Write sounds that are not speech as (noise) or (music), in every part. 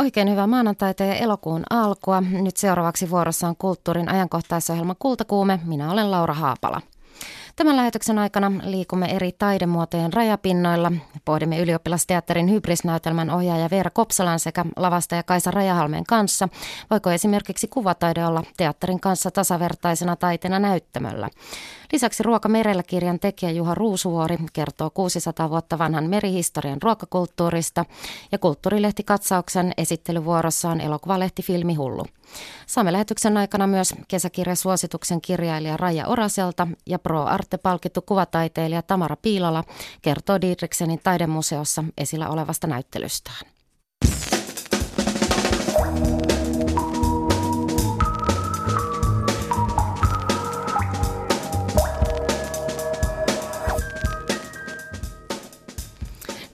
Oikein hyvää maanantaita ja elokuun alkua. Nyt seuraavaksi vuorossa on kulttuurin ajankohtaisohjelma Kultakuume. Minä olen Laura Haapala. Tämän lähetyksen aikana liikumme eri taidemuotojen rajapinnoilla. Pohdimme ylioppilasteatterin hybrisnäytelmän ohjaaja Veera Kopsalan sekä lavastaja Kaisa Rajahalmeen kanssa. Voiko esimerkiksi kuvataide olla teatterin kanssa tasavertaisena taiteena näyttämöllä? Lisäksi Ruoka merellä kirjan tekijä Juha Ruusuvuori kertoo 600 vuotta vanhan merihistorian ruokakulttuurista ja kulttuurilehti katsauksen esittelyvuorossa on elokuvalehti Filmi Hullu. Saamme lähetyksen aikana myös kesäkirjasuosituksen kirjailija Raija Oraselta ja Pro Arte palkittu kuvataiteilija Tamara Piilola kertoo Didriksenin taidemuseossa esillä olevasta näyttelystään.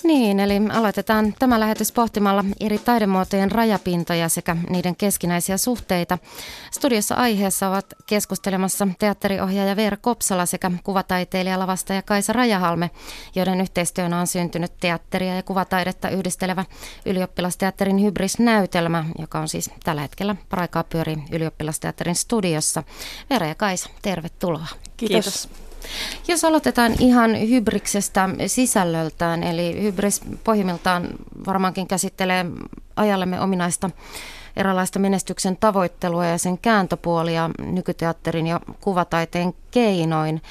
Niin, eli aloitetaan tämä lähetys pohtimalla eri taidemuotojen rajapintoja sekä niiden keskinäisiä suhteita. Studiossa aiheessa ovat keskustelemassa teatteriohjaaja Veera Kopsala sekä kuvataiteilija lavastaja Kaisa Rajahalme, joiden yhteistyönä on syntynyt teatteria ja kuvataidetta yhdistelevä ylioppilasteatterin Hybris-näytelmä, joka on siis tällä hetkellä paraikaa pyörii ylioppilasteatterin studiossa. Veera ja Kaisa, tervetuloa. Kiitos. Kiitos. Jos aloitetaan ihan hybriksestä sisällöltään, eli hybris pohjimmiltaan varmaankin käsittelee ajallemme ominaista eräänlaista menestyksen tavoittelua ja sen kääntöpuolia nykyteatterin ja kuvataiteen keinoin.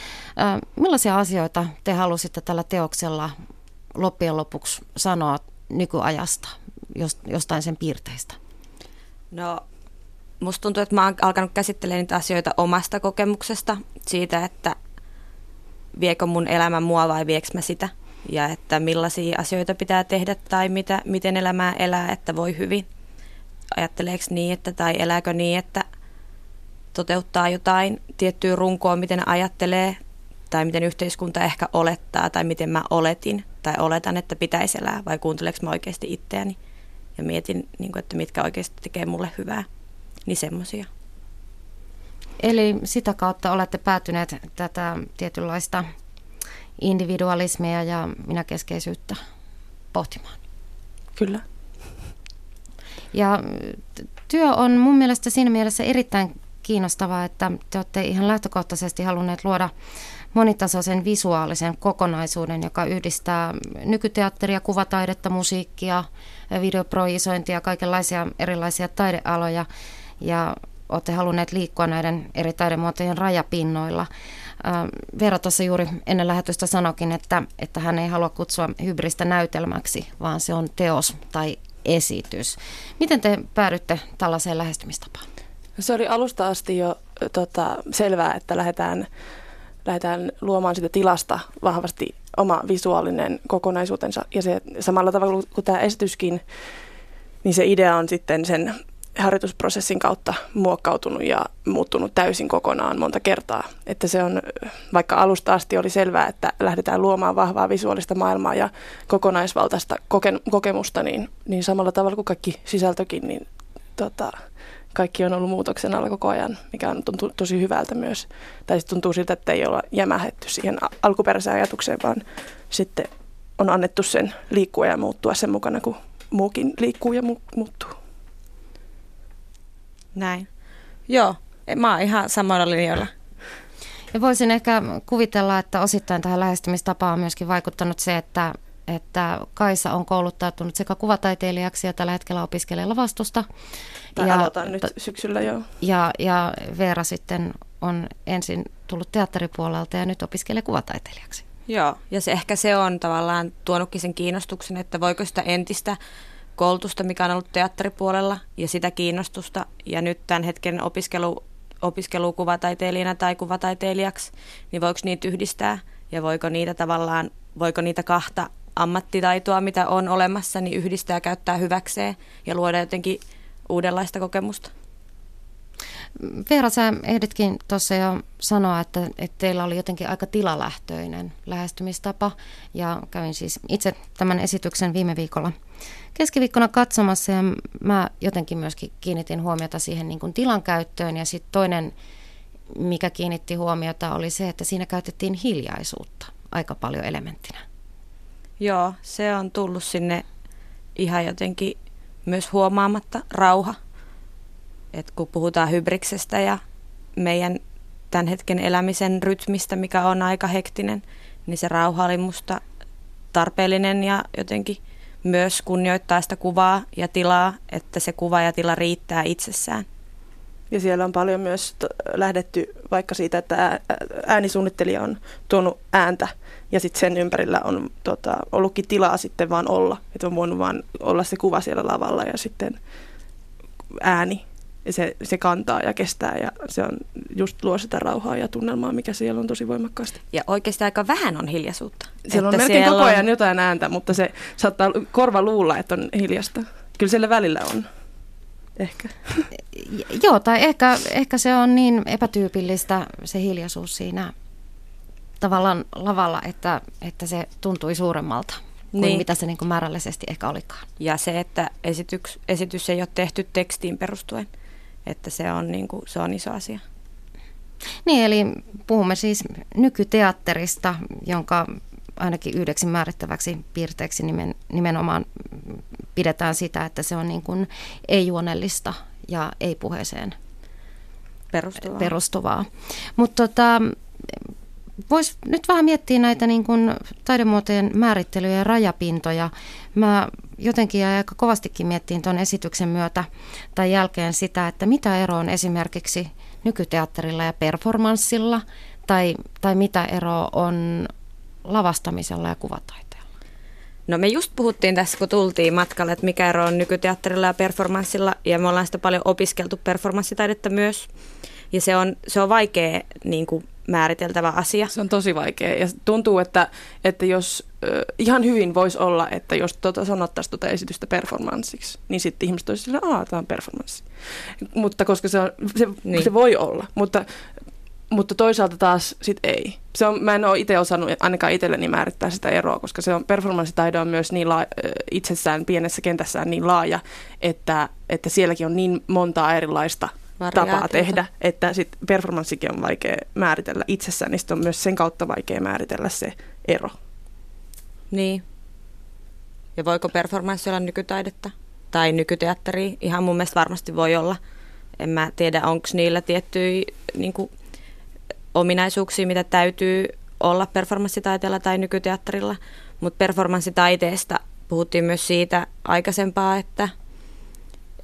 Millaisia asioita te halusitte tällä teoksella loppujen lopuksi sanoa nykyajasta, jostain sen piirteistä? No, musta tuntuu, että mä oon alkanut käsittelemään niitä asioita omasta kokemuksesta, siitä, että viekö mun elämä mua vai viekö mä sitä. Ja että millaisia asioita pitää tehdä tai mitä, miten elämää elää, että voi hyvin. Ajatteleeko niin, että, tai elääkö niin, että toteuttaa jotain tiettyä runkoa, miten ajattelee, tai miten yhteiskunta ehkä olettaa, tai miten mä oletin, tai oletan, että pitäisi elää, vai kuunteleeko mä oikeasti itseäni, ja mietin, niin että mitkä oikeasti tekee mulle hyvää, niin semmoisia. Eli sitä kautta olette päätyneet tätä tietynlaista individualismia ja minäkeskeisyyttä pohtimaan. Kyllä. Ja työ on mun mielestä siinä mielessä erittäin kiinnostavaa, että te olette ihan lähtökohtaisesti halunneet luoda monitasoisen visuaalisen kokonaisuuden, joka yhdistää nykyteatteria, kuvataidetta, musiikkia, videoprojisointia, kaikenlaisia erilaisia taidealoja. Ja olette halunneet liikkua näiden eri taidemuotojen rajapinnoilla. Veera tuossa juuri ennen lähetystä sanokin, että, että hän ei halua kutsua hybristä näytelmäksi, vaan se on teos tai esitys. Miten te päädytte tällaiseen lähestymistapaan? Se oli alusta asti jo tota, selvää, että lähdetään, lähdetään luomaan sitä tilasta vahvasti oma visuaalinen kokonaisuutensa. Ja se samalla tavalla kuin tämä esityskin, niin se idea on sitten sen harjoitusprosessin kautta muokkautunut ja muuttunut täysin kokonaan monta kertaa. Että se on, vaikka alusta asti oli selvää, että lähdetään luomaan vahvaa visuaalista maailmaa ja kokonaisvaltaista koke- kokemusta, niin, niin samalla tavalla kuin kaikki sisältökin, niin tota, kaikki on ollut muutoksen alla koko ajan, mikä on tuntuu tosi hyvältä myös. Tai sitten tuntuu siltä, että ei olla jämähetty siihen alkuperäiseen ajatukseen, vaan sitten on annettu sen liikkua ja muuttua sen mukana, kun muukin liikkuu ja mu- muuttuu. Näin. Joo, mä oon ihan samalla linjoilla. Ja voisin ehkä kuvitella, että osittain tähän lähestymistapaan on myöskin vaikuttanut se, että, että Kaisa on kouluttautunut sekä kuvataiteilijaksi ja tällä hetkellä opiskelee lavastusta. Tai ja, aloitan nyt syksyllä, joo. Ja, ja Veera sitten on ensin tullut teatteripuolelta ja nyt opiskelee kuvataiteilijaksi. Joo, ja se ehkä se on tavallaan tuonutkin sen kiinnostuksen, että voiko sitä entistä koulutusta, mikä on ollut teatteripuolella ja sitä kiinnostusta. Ja nyt tämän hetken opiskelu, opiskelu kuvataiteilijana tai kuvataiteilijaksi, niin voiko niitä yhdistää ja voiko niitä tavallaan, voiko niitä kahta ammattitaitoa, mitä on olemassa, niin yhdistää käyttää hyväkseen ja luoda jotenkin uudenlaista kokemusta. Veera, sä ehditkin tuossa jo sanoa, että, että teillä oli jotenkin aika tilalähtöinen lähestymistapa ja kävin siis itse tämän esityksen viime viikolla keskiviikkona katsomassa ja mä jotenkin myöskin kiinnitin huomiota siihen niin kuin tilan käyttöön ja sitten toinen, mikä kiinnitti huomiota oli se, että siinä käytettiin hiljaisuutta aika paljon elementtinä. Joo, se on tullut sinne ihan jotenkin myös huomaamatta rauha. Et kun puhutaan hybriksestä ja meidän tämän hetken elämisen rytmistä, mikä on aika hektinen, niin se rauha oli musta tarpeellinen ja jotenkin myös kunnioittaa sitä kuvaa ja tilaa, että se kuva ja tila riittää itsessään. Ja siellä on paljon myös lähdetty vaikka siitä, että äänisuunnittelija on tuonut ääntä ja sitten sen ympärillä on tota, ollutkin tilaa sitten vaan olla. Että on voinut vaan olla se kuva siellä lavalla ja sitten ääni. Ja se, se kantaa ja kestää ja se on just luo sitä rauhaa ja tunnelmaa, mikä siellä on tosi voimakkaasti. Ja oikeasti aika vähän on hiljaisuutta. Siellä on melkein koko ajan on... jotain ääntä, mutta se saattaa korva luulla, että on hiljasta. Kyllä siellä välillä on. Ehkä. (laughs) Joo, tai ehkä, ehkä se on niin epätyypillistä se hiljaisuus siinä tavallaan lavalla, että, että se tuntui suuremmalta kuin niin. mitä se niin kuin määrällisesti ehkä olikaan. Ja se, että esityks, esitys ei ole tehty tekstiin perustuen, että se on, niin kuin, se on iso asia. Niin, eli puhumme siis nykyteatterista, jonka ainakin yhdeksi määrittäväksi piirteeksi nimen, nimenomaan pidetään sitä, että se on niin kuin ei-juonellista ja ei-puheeseen perustuvaa. perustuvaa. Mutta tota, Voisi nyt vähän miettiä näitä niin kuin taidemuotojen määrittelyjä ja rajapintoja. Mä jotenkin ja aika kovastikin miettiin tuon esityksen myötä tai jälkeen sitä, että mitä ero on esimerkiksi nykyteatterilla ja performanssilla tai, tai mitä ero on lavastamisella ja kuvataiteella? No me just puhuttiin tässä, kun tultiin matkalle, että mikä ero on nykyteatterilla ja performanssilla, ja me ollaan sitä paljon opiskeltu performanssitaidetta myös. Ja se on, se on vaikea niin kuin, määriteltävä asia. Se on tosi vaikea ja tuntuu, että, että jos äh, ihan hyvin voisi olla, että jos tota sanottaisiin tuota esitystä performanssiksi, niin sitten ihmiset olisivat sillä, että tämä on performanssi. Mutta koska se, on, se, niin. se voi olla, mutta mutta toisaalta taas sit ei. Se on, mä en ole itse osannut ainakaan itselleni määrittää sitä eroa, koska se on performanssitaide on myös niin laa, itsessään pienessä kentässään niin laaja, että, että sielläkin on niin montaa erilaista tapaa tehdä, että sit performanssikin on vaikea määritellä itsessään, niin on myös sen kautta vaikea määritellä se ero. Niin. Ja voiko performanssi olla nykytaidetta? Tai nykyteatteri? Ihan mun mielestä varmasti voi olla. En mä tiedä, onko niillä tiettyjä niin kuin, ominaisuuksia, mitä täytyy olla performanssitaiteella tai nykyteatterilla. Mutta performanssitaiteesta puhuttiin myös siitä aikaisempaa, että –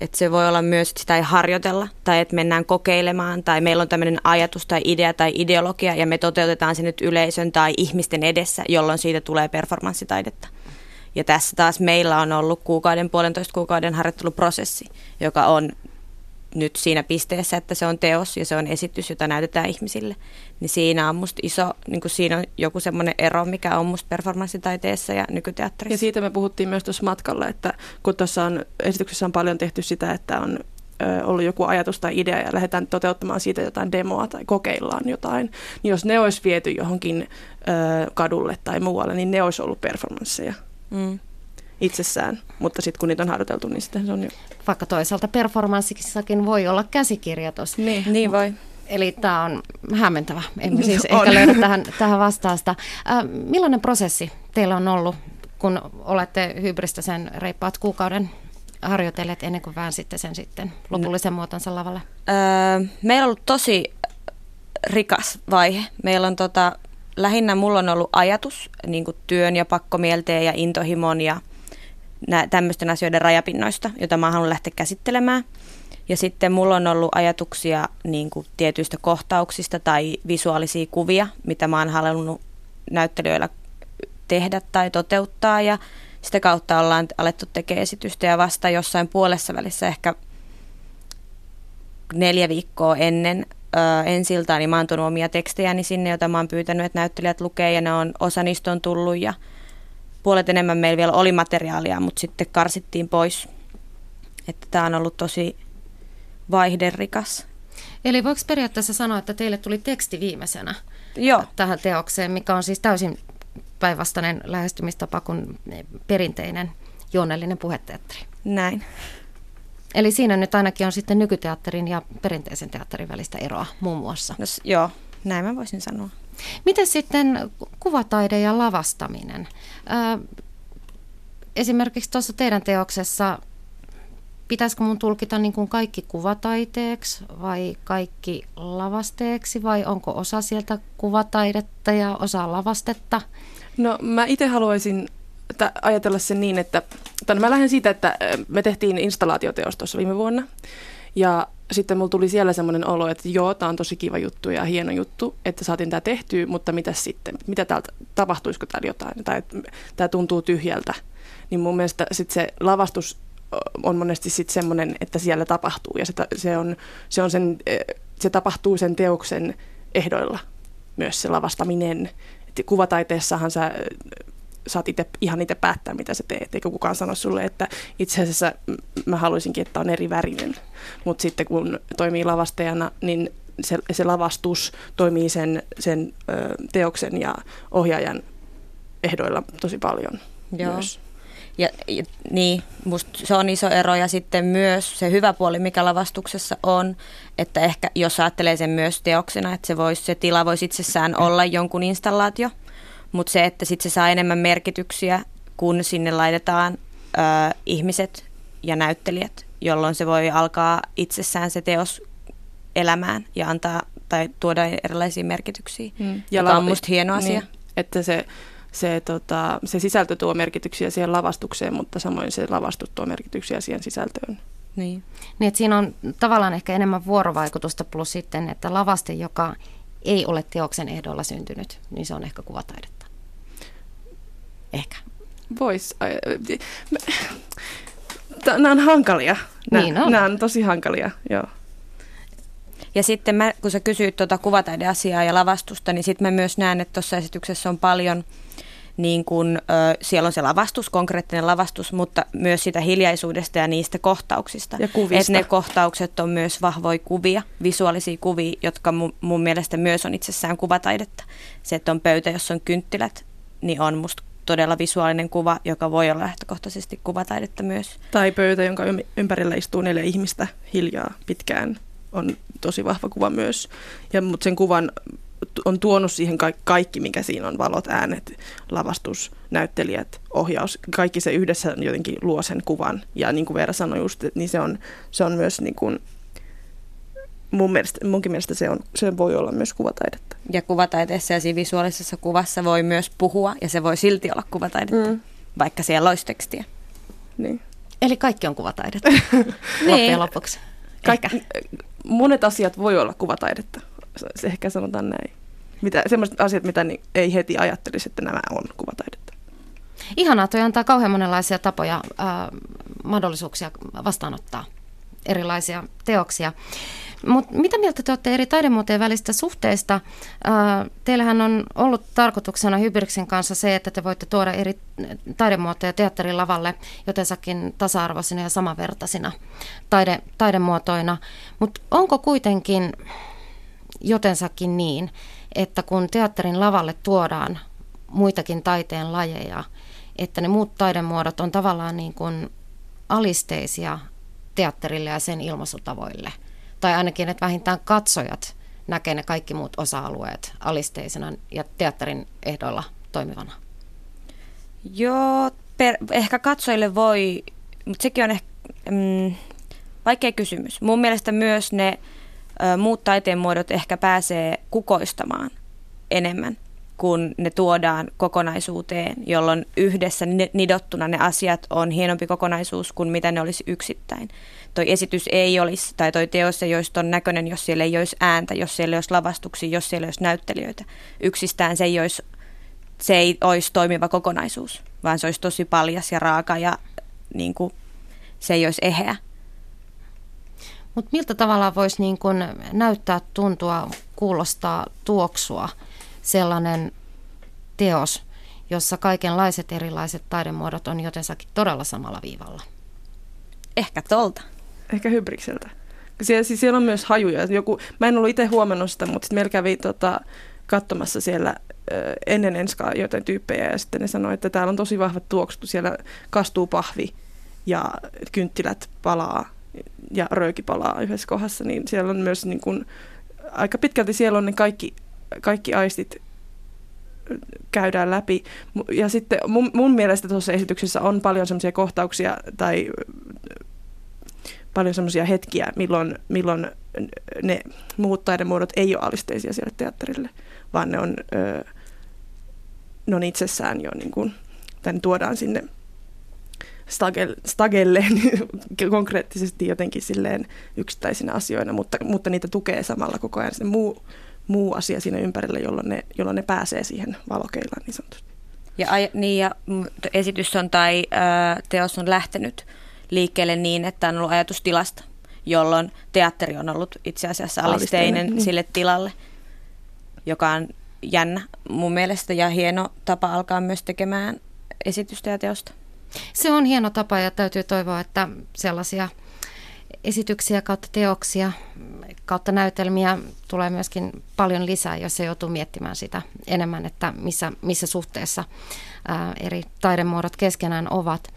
että se voi olla myös, että sitä ei harjoitella tai että mennään kokeilemaan tai meillä on tämmöinen ajatus tai idea tai ideologia ja me toteutetaan se nyt yleisön tai ihmisten edessä, jolloin siitä tulee performanssitaidetta. Ja tässä taas meillä on ollut kuukauden, puolentoista kuukauden harjoitteluprosessi, joka on nyt siinä pisteessä, että se on teos ja se on esitys, jota näytetään ihmisille, niin siinä on musta iso, niin kuin siinä on joku semmoinen ero, mikä on musta performanssitaiteessa ja nykyteatterissa. Ja siitä me puhuttiin myös tuossa matkalla, että kun tuossa on, esityksessä on paljon tehty sitä, että on ollut joku ajatus tai idea ja lähdetään toteuttamaan siitä jotain demoa tai kokeillaan jotain, niin jos ne olisi viety johonkin ö, kadulle tai muualle, niin ne olisi ollut performansseja. Mm itsessään, mutta sitten kun niitä on harjoiteltu, niin sitten se on jo... Vaikka toisaalta performanssissakin voi olla käsikirjoitus. Niin, niin voi. Eli tämä on hämmentävä. Emme (laughs) siis on. ehkä löydä tähän, tähän vastausta. Äh, millainen prosessi teillä on ollut, kun olette hybristä sen reippaat kuukauden harjoitelleet ennen kuin sitten sen sitten lopullisen muotonsa lavalle? Öö, meillä on ollut tosi rikas vaihe. Meillä on tota, lähinnä mulla on ollut ajatus niin työn ja pakkomielteen ja intohimon ja tämmöisten asioiden rajapinnoista, joita mä haluan lähteä käsittelemään. Ja sitten mulla on ollut ajatuksia niin kuin tietyistä kohtauksista tai visuaalisia kuvia, mitä mä oon halunnut näyttelijöillä tehdä tai toteuttaa. Ja sitä kautta ollaan alettu tekemään esitystä ja vasta jossain puolessa välissä ehkä neljä viikkoa ennen ö, ensiltaan, niin mä oon tuonut omia tekstejäni sinne, joita mä oon pyytänyt, että näyttelijät lukee ja ne on, osa niistä on tullut ja puolet enemmän meillä vielä oli materiaalia, mutta sitten karsittiin pois. Että tämä on ollut tosi vaihderikas. Eli voiko periaatteessa sanoa, että teille tuli teksti viimeisenä Joo. tähän teokseen, mikä on siis täysin päinvastainen lähestymistapa kuin perinteinen juonellinen puheteatteri? Näin. Eli siinä nyt ainakin on sitten nykyteatterin ja perinteisen teatterin välistä eroa muun muassa. No, joo, näin mä voisin sanoa. Miten sitten kuvataide ja lavastaminen? Esimerkiksi tuossa teidän teoksessa pitäisikö mun tulkita niin kuin kaikki kuvataiteeksi vai kaikki lavasteeksi vai onko osa sieltä kuvataidetta ja osa lavastetta? No mä itse haluaisin ajatella sen niin, että tai mä lähden siitä, että me tehtiin installaatioteos tuossa viime vuonna ja sitten mulla tuli siellä semmoinen olo, että joo, tämä on tosi kiva juttu ja hieno juttu, että saatiin tämä tehtyä, mutta mitä sitten? Mitä täältä, tapahtuisiko täällä jotain? Tai tämä tuntuu tyhjältä. Niin mun mielestä sitten se lavastus on monesti sitten semmoinen, että siellä tapahtuu ja se, se, on, se, on sen, se tapahtuu sen teoksen ehdoilla myös se lavastaminen. Et kuvataiteessahan sä saat itse, ihan itse päättää, mitä sä teet, eikä kukaan sano sulle, että itse asiassa mä haluaisinkin, että on eri värinen. Mutta sitten kun toimii lavastajana, niin se, se lavastus toimii sen, sen ö, teoksen ja ohjaajan ehdoilla tosi paljon Joo. myös. Ja, ja niin, musta se on iso ero ja sitten myös se hyvä puoli, mikä lavastuksessa on, että ehkä jos ajattelee sen myös teoksena, että se, vois, se tila voisi itsessään olla jonkun installaatio, mutta se, että sitten se saa enemmän merkityksiä, kun sinne laitetaan ö, ihmiset ja näyttelijät, jolloin se voi alkaa itsessään se teos elämään ja antaa tai tuoda erilaisia merkityksiä, mm. ja joka on musta hieno asia. Niin, että se, se, tota, se sisältö tuo merkityksiä siihen lavastukseen, mutta samoin se lavastus tuo merkityksiä siihen sisältöön. Niin. niin että siinä on tavallaan ehkä enemmän vuorovaikutusta plus sitten, että lavaste, joka ei ole teoksen ehdolla syntynyt, niin se on ehkä kuvataidetta. Ehkä. Vois. Nämä on hankalia. Nämä, niin on. Nämä on tosi hankalia, joo. Ja sitten mä, kun sä kysyit tuota kuvataideasiaa ja lavastusta, niin sitten mä myös näen, että tuossa esityksessä on paljon, niin kun, ö, siellä on se lavastus, konkreettinen lavastus, mutta myös sitä hiljaisuudesta ja niistä kohtauksista. Ja kuvista. Että ne kohtaukset on myös vahvoja kuvia, visuaalisia kuvia, jotka mun, mun mielestä myös on itsessään kuvataidetta. Se, että on pöytä, jossa on kynttilät, niin on musta todella visuaalinen kuva, joka voi olla lähtökohtaisesti kuvataidetta myös. Tai pöytä, jonka ympärillä istuu neljä ihmistä hiljaa pitkään, on tosi vahva kuva myös. Ja, mutta sen kuvan on tuonut siihen kaikki, mikä siinä on, valot, äänet, lavastus, näyttelijät, ohjaus, kaikki se yhdessä jotenkin luo sen kuvan. Ja niin kuin Veera sanoi just, niin se, on, se on myös niin kuin, mun mielestä, munkin mielestä se, on, se voi olla myös kuvataidetta. Ja kuvataiteessa ja siinä visuaalisessa kuvassa voi myös puhua ja se voi silti olla kuvataidetta, mm. vaikka siellä olisi tekstiä. Niin. Eli kaikki on kuvataidetta (laughs) niin. lopuksi. Kaikki, monet asiat voi olla kuvataidetta, se ehkä sanotaan näin. Mitä, sellaiset asiat, mitä niin ei heti ajattelisi, että nämä on kuvataidetta. Ihanaa, toi antaa kauhean monenlaisia tapoja, äh, mahdollisuuksia vastaanottaa erilaisia teoksia. Mutta mitä mieltä te olette eri taidemuotojen välistä suhteista? teillähän on ollut tarkoituksena Hybriksen kanssa se, että te voitte tuoda eri taidemuotoja teatterin lavalle jotensakin tasa-arvoisina ja samanvertaisina taide, taidemuotoina. Mutta onko kuitenkin jotensakin niin, että kun teatterin lavalle tuodaan muitakin taiteen lajeja, että ne muut taidemuodot on tavallaan niin kuin alisteisia teatterille ja sen ilmaisutavoille – tai ainakin, että vähintään katsojat näkee ne kaikki muut osa-alueet alisteisena ja teatterin ehdoilla toimivana? Joo, per, ehkä katsojille voi, mutta sekin on ehkä mm, vaikea kysymys. Mun mielestä myös ne ö, muut taiteen muodot ehkä pääsee kukoistamaan enemmän, kun ne tuodaan kokonaisuuteen, jolloin yhdessä nidottuna ne asiat on hienompi kokonaisuus kuin mitä ne olisi yksittäin toi esitys ei olisi, tai toi teos ei olisi ton näköinen, jos siellä ei olisi ääntä, jos siellä ei olisi lavastuksia, jos siellä ei olisi näyttelijöitä. Yksistään se ei olisi, se ei olisi toimiva kokonaisuus, vaan se olisi tosi paljas ja raaka ja niin kuin, se ei olisi eheä. Mutta miltä tavalla voisi niin kun näyttää, tuntua, kuulostaa, tuoksua sellainen teos, jossa kaikenlaiset erilaiset taidemuodot on jotensakin todella samalla viivalla? Ehkä tolta ehkä hybrikseltä. Siellä, siis siellä on myös hajuja. Joku, mä en ollut itse huomannut sitä, mutta sitten meillä kävi tota, katsomassa siellä ennen enskaa jotain tyyppejä ja sitten ne sanoi, että täällä on tosi vahva tuoksu. Siellä kastuu pahvi ja kynttilät palaa ja rööki palaa yhdessä kohdassa, niin siellä on myös niin kuin, aika pitkälti siellä on ne kaikki, kaikki aistit käydään läpi. Ja sitten mun, mun mielestä tuossa esityksessä on paljon semmoisia kohtauksia tai paljon semmoisia hetkiä, milloin, milloin ne muut taidemuodot ei ole alisteisia siellä teatterille, vaan ne on, ö, ne on itsessään jo niin kuin, tai ne tuodaan sinne stagelle, stagelle (laughs) konkreettisesti jotenkin silleen yksittäisinä asioina, mutta, mutta niitä tukee samalla koko ajan se muu, muu asia siinä ympärillä, jolloin ne, jolloin ne pääsee siihen valokeilaan niin sanotusti. Ja, niin, ja esitys on tai ää, teos on lähtenyt liikkeelle niin, että on ollut ajatus tilasta, jolloin teatteri on ollut itse asiassa alisteinen, alisteinen niin. sille tilalle, joka on jännä mun mielestä ja hieno tapa alkaa myös tekemään esitystä ja teosta. Se on hieno tapa ja täytyy toivoa, että sellaisia esityksiä kautta teoksia kautta näytelmiä tulee myöskin paljon lisää, jos se joutuu miettimään sitä enemmän, että missä, missä suhteessa ää, eri taidemuodot keskenään ovat.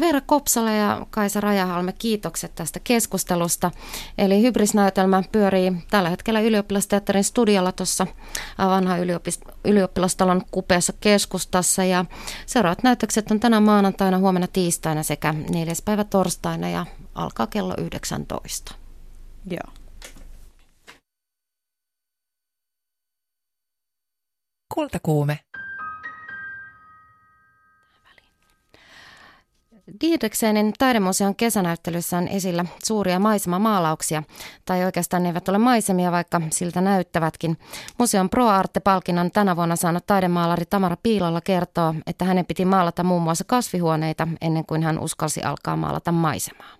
Veera Kopsala ja Kaisa Rajahalme, kiitokset tästä keskustelusta. Eli hybrisnäytelmä pyörii tällä hetkellä ylioppilasteatterin studiolla tuossa vanha yliopist- ylioppilastalon kupeessa keskustassa. Ja seuraavat näytökset on tänä maanantaina, huomenna tiistaina sekä neljäs päivä torstaina ja alkaa kello 19. Joo. Kultakuume. Didriksenin taidemuseon kesänäyttelyssä on esillä suuria maisemamaalauksia, tai oikeastaan ne eivät ole maisemia, vaikka siltä näyttävätkin. Museon Pro Arte-palkinnon tänä vuonna saanut taidemaalari Tamara Piilolla kertoo, että hänen piti maalata muun muassa kasvihuoneita ennen kuin hän uskalsi alkaa maalata maisemaa.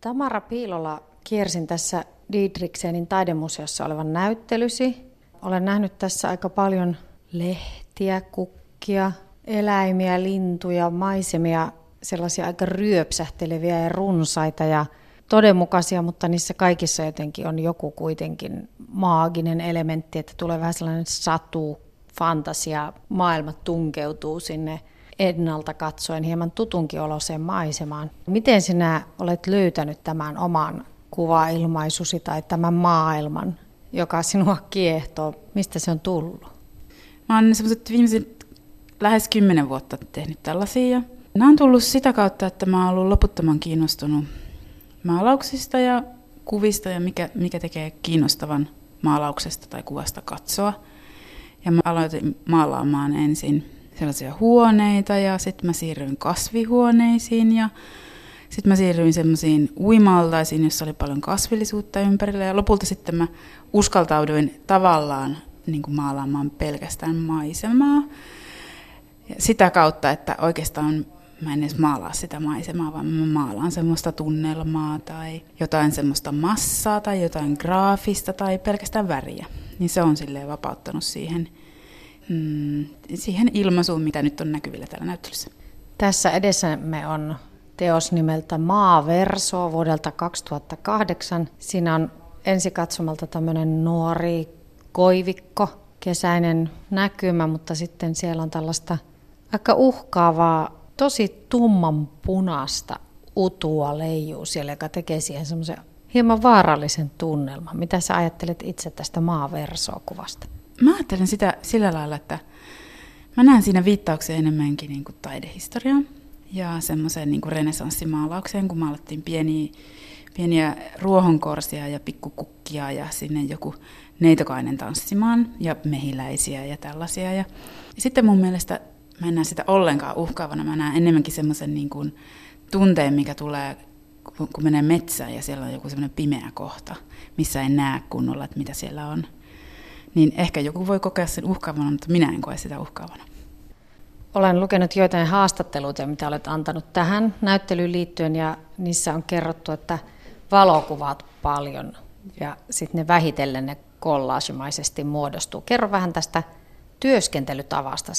Tamara Piilola kiersin tässä Didriksenin taidemuseossa olevan näyttelysi olen nähnyt tässä aika paljon lehtiä, kukkia, eläimiä, lintuja, maisemia, sellaisia aika ryöpsähteleviä ja runsaita ja todenmukaisia, mutta niissä kaikissa jotenkin on joku kuitenkin maaginen elementti, että tulee vähän sellainen satu, fantasia, maailma tunkeutuu sinne ennalta katsoen hieman tutunkin oloseen maisemaan. Miten sinä olet löytänyt tämän oman kuvailmaisusi tai tämän maailman joka sinua kiehtoo? Mistä se on tullut? Mä oon semmoiset viimeiset lähes kymmenen vuotta tehnyt tällaisia. Nämä on tullut sitä kautta, että mä oon ollut loputtoman kiinnostunut maalauksista ja kuvista ja mikä, mikä tekee kiinnostavan maalauksesta tai kuvasta katsoa. Ja mä aloitin maalaamaan ensin sellaisia huoneita ja sitten mä siirryin kasvihuoneisiin ja sitten mä siirryin semmoisiin uimaltaisiin, jossa oli paljon kasvillisuutta ympärillä ja lopulta sitten mä uskaltauduin tavallaan niin kuin maalaamaan pelkästään maisemaa. Ja sitä kautta, että oikeastaan mä en edes maalaa sitä maisemaa, vaan mä maalaan semmoista tunnelmaa tai jotain semmoista massaa tai jotain graafista tai pelkästään väriä. Niin se on silleen vapauttanut siihen, mm, siihen ilmaisuun, mitä nyt on näkyvillä täällä näyttelyssä. Tässä edessämme on teos nimeltä Maaverso vuodelta 2008. Siinä on ensikatsomalta tämmöinen nuori koivikko, kesäinen näkymä, mutta sitten siellä on tällaista aika uhkaavaa, tosi tumman punaista utua leijuu siellä, joka tekee siihen semmoisen hieman vaarallisen tunnelman. Mitä sä ajattelet itse tästä maaverso-kuvasta? Mä ajattelen sitä sillä lailla, että mä näen siinä viittauksia enemmänkin niin kuin taidehistoriaan ja semmoiseen niin renesanssimaalaukseen, kun maalattiin pieniä, pieniä ruohonkorsia ja pikkukukkia ja sinne joku neitokainen tanssimaan ja mehiläisiä ja tällaisia. Ja, ja sitten mun mielestä mä en näe sitä ollenkaan uhkaavana, mä näen enemmänkin semmoisen niin kuin tunteen, mikä tulee kun menee metsään ja siellä on joku semmoinen pimeä kohta, missä en näe kunnolla, että mitä siellä on. Niin ehkä joku voi kokea sen uhkaavana, mutta minä en koe sitä uhkaavana. Olen lukenut joitain haastatteluita, mitä olet antanut tähän näyttelyyn liittyen, ja niissä on kerrottu, että valokuvat paljon, ja sitten ne vähitellen ne kollaasimaisesti muodostuu. Kerro vähän tästä työskentelytavasta.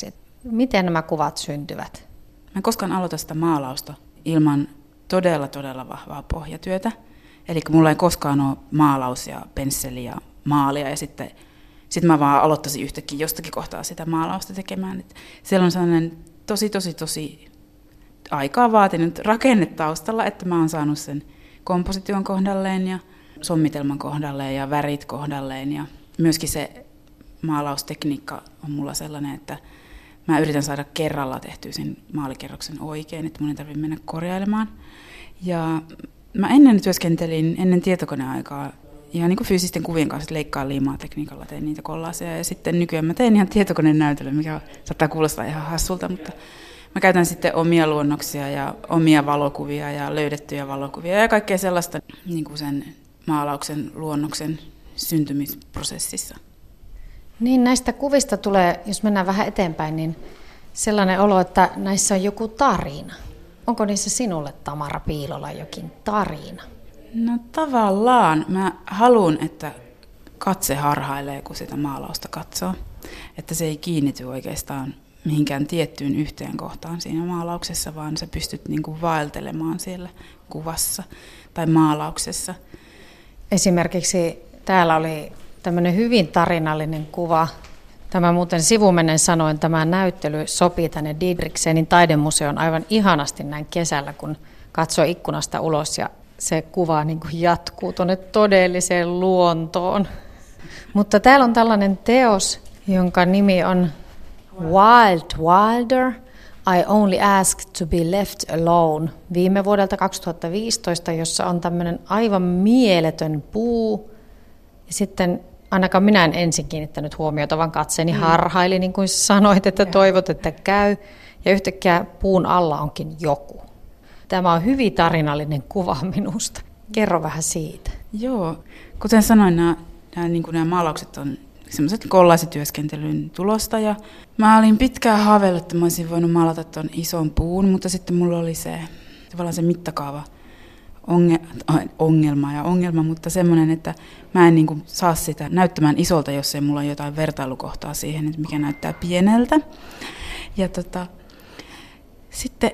Miten nämä kuvat syntyvät? Mä koskaan aloita sitä maalausta ilman todella, todella vahvaa pohjatyötä. Eli mulla ei koskaan ole maalaus ja pensseli ja maalia ja sitten sitten mä vaan aloittaisin yhtäkkiä jostakin kohtaa sitä maalausta tekemään. Et siellä on sellainen tosi, tosi, tosi aikaa vaatinut rakenne taustalla, että mä oon saanut sen komposition kohdalleen ja sommitelman kohdalleen ja värit kohdalleen. Ja myöskin se maalaustekniikka on mulla sellainen, että mä yritän saada kerralla tehtyä sen maalikerroksen oikein, että mun ei tarvitse mennä korjailemaan. Ja mä ennen työskentelin, ennen tietokoneaikaa, ihan niin kuin fyysisten kuvien kanssa leikkaa liimaa tekniikalla, tein niitä kollaaseja. Ja sitten nykyään mä teen ihan tietokoneen näytely, mikä saattaa kuulostaa ihan hassulta, mutta mä käytän sitten omia luonnoksia ja omia valokuvia ja löydettyjä valokuvia ja kaikkea sellaista niin kuin sen maalauksen luonnoksen syntymisprosessissa. Niin näistä kuvista tulee, jos mennään vähän eteenpäin, niin sellainen olo, että näissä on joku tarina. Onko niissä sinulle, Tamara Piilola, jokin tarina? No tavallaan. Mä haluan, että katse harhailee, kun sitä maalausta katsoo. Että se ei kiinnity oikeastaan mihinkään tiettyyn yhteen kohtaan siinä maalauksessa, vaan sä pystyt niin kuin vaeltelemaan siellä kuvassa tai maalauksessa. Esimerkiksi täällä oli tämmöinen hyvin tarinallinen kuva. Tämä muuten sivumennen sanoen tämä näyttely sopii tänne Didriksenin taidemuseon aivan ihanasti näin kesällä, kun katsoo ikkunasta ulos ja se kuva niin kuin jatkuu tuonne todelliseen luontoon. Mutta täällä on tällainen teos, jonka nimi on Wild Wilder, I Only Ask to be Left Alone, viime vuodelta 2015, jossa on tämmöinen aivan mieletön puu. Ja sitten ainakaan minä en ensin kiinnittänyt huomiota, vaan katseeni mm. harhaili, niin kuin sanoit, että toivot, että käy. Ja yhtäkkiä puun alla onkin joku. Tämä on hyvin tarinallinen kuva minusta. Kerro vähän siitä. Joo, kuten sanoin, nämä, nämä, niin nämä maalaukset on semmoiset kollaisityöskentelyn tulosta. Ja mä olin pitkään haaveillut, että mä olisin voinut maalata tuon ison puun, mutta sitten mulla oli se tavallaan se mittakaava ongelma ja ongelma, mutta semmoinen, että mä en niin kuin saa sitä näyttämään isolta, jos ei mulla ole jotain vertailukohtaa siihen, että mikä näyttää pieneltä. Ja tota, sitten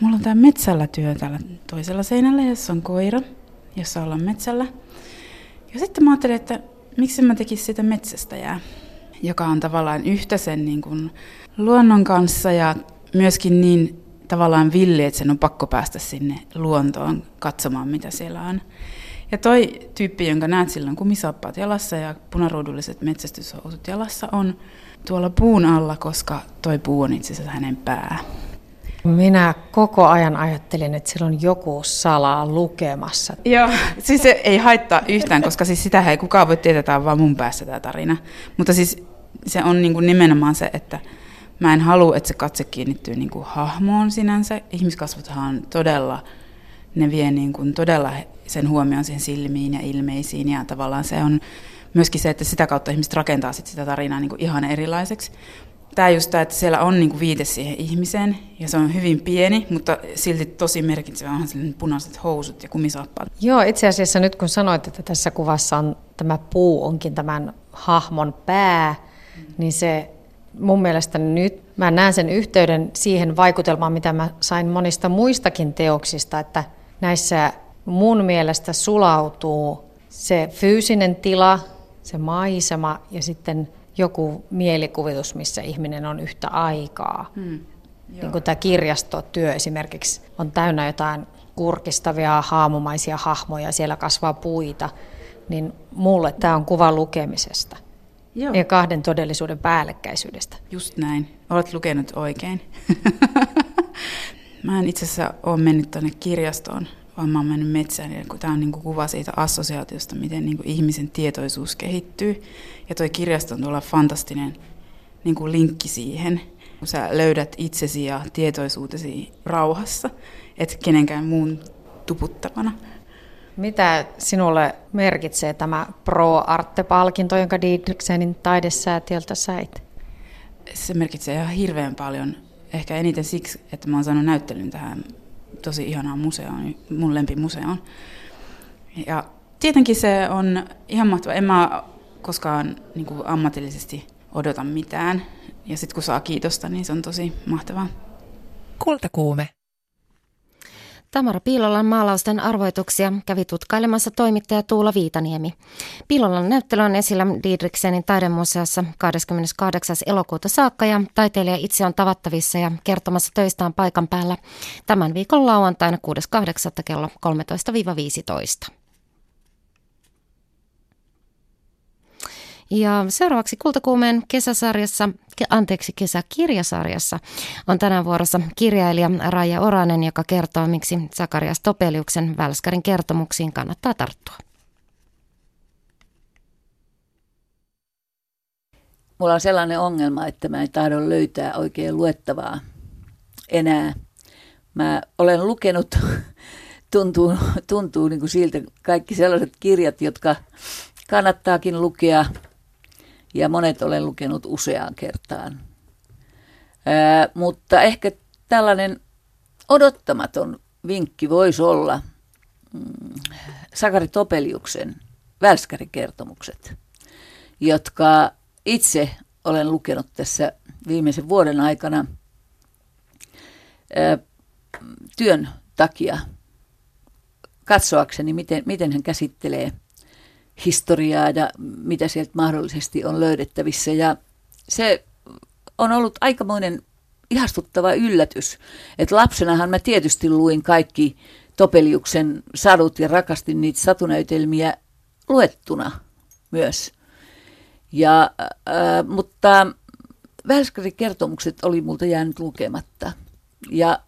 mulla on tämä metsällä työ täällä toisella seinällä, jossa on koira, jossa ollaan metsällä. Ja sitten mä ajattelin, että miksi mä tekisin sitä metsästäjää, joka on tavallaan yhtä sen niin kuin luonnon kanssa ja myöskin niin tavallaan villi, että sen on pakko päästä sinne luontoon katsomaan, mitä siellä on. Ja toi tyyppi, jonka näet silloin kumisaappaat jalassa ja punaruudulliset metsästyshousut jalassa, on tuolla puun alla, koska toi puu on itse asiassa hänen pää. Minä koko ajan ajattelin, että sillä on joku salaa lukemassa. Joo, siis se ei haittaa yhtään, koska siis sitä ei kukaan voi tietää, tämä on vaan mun päässä tämä tarina. Mutta siis se on niin kuin nimenomaan se, että mä en halua, että se katse kiinnittyy niin kuin hahmoon sinänsä. Ihmiskasvothan todella, ne vie niin kuin todella sen huomioon siihen silmiin ja ilmeisiin ja tavallaan se on myöskin se, että sitä kautta ihmiset rakentaa sit sitä tarinaa niin kuin ihan erilaiseksi tämä just tämä, että siellä on niinku viite siihen ihmiseen ja se on hyvin pieni, mutta silti tosi merkitsevä onhan punaiset housut ja kumisaappaat. Joo, itse asiassa nyt kun sanoit, että tässä kuvassa on tämä puu onkin tämän hahmon pää, mm. niin se mun mielestä nyt, mä näen sen yhteyden siihen vaikutelmaan, mitä mä sain monista muistakin teoksista, että näissä mun mielestä sulautuu se fyysinen tila, se maisema ja sitten joku mielikuvitus, missä ihminen on yhtä aikaa. Hmm. Niin kuin tämä kirjastotyö esimerkiksi on täynnä jotain kurkistavia haamumaisia hahmoja, siellä kasvaa puita, niin mulle tämä on kuva lukemisesta. Joo. Ja kahden todellisuuden päällekkäisyydestä. Just näin. Olet lukenut oikein. (laughs) mä en itse asiassa ole mennyt tuonne kirjastoon vaan mä oon mennyt metsään, kun tämä on niin kuin kuva siitä assosiaatiosta, miten niin kuin ihmisen tietoisuus kehittyy. Ja toi kirjasto on tuolla fantastinen niin kuin linkki siihen, kun sä löydät itsesi ja tietoisuutesi rauhassa, et kenenkään muun tuputtamana. Mitä sinulle merkitsee tämä Pro Arte-palkinto, jonka Didriksenin taidesäätiöltä sait? Se merkitsee ihan hirveän paljon. Ehkä eniten siksi, että mä oon saanut näyttelyn tähän tosi ihanaan museoon, mun lempimuseoon. Ja tietenkin se on ihan mahtava. En mä koskaan niin kuin ammatillisesti odota mitään. Ja sitten kun saa kiitosta, niin se on tosi mahtavaa. Kultakuume. Tamara Piilolan maalausten arvoituksia kävi tutkailemassa toimittaja Tuula Viitaniemi. Piilolan näyttely on esillä Diedriksenin taidemuseossa 28. elokuuta saakka ja taiteilija itse on tavattavissa ja kertomassa töistään paikan päällä tämän viikon lauantaina 6.8. kello 13-15. Ja seuraavaksi Kultakuumeen kesäsarjassa, anteeksi kesäkirjasarjassa, on tänään vuorossa kirjailija Raija Oranen, joka kertoo, miksi Sakarias Topeliuksen Välskärin kertomuksiin kannattaa tarttua. Mulla on sellainen ongelma, että mä en tahdo löytää oikein luettavaa enää. Mä olen lukenut, (laughs) tuntuu, tuntuu niin kuin siltä kaikki sellaiset kirjat, jotka kannattaakin lukea – ja monet olen lukenut useaan kertaan. Ää, mutta ehkä tällainen odottamaton vinkki voisi olla mm, Sakari Topeliuksen välskärikertomukset, jotka itse olen lukenut tässä viimeisen vuoden aikana ää, työn takia katsoakseni, miten, miten hän käsittelee – historiaa ja mitä sieltä mahdollisesti on löydettävissä. Ja se on ollut aikamoinen ihastuttava yllätys. Että lapsenahan mä tietysti luin kaikki Topeliuksen sadut ja rakastin niitä satunäytelmiä luettuna myös. Ja, äh, mutta Välskärin kertomukset oli multa jäänyt lukematta. Ja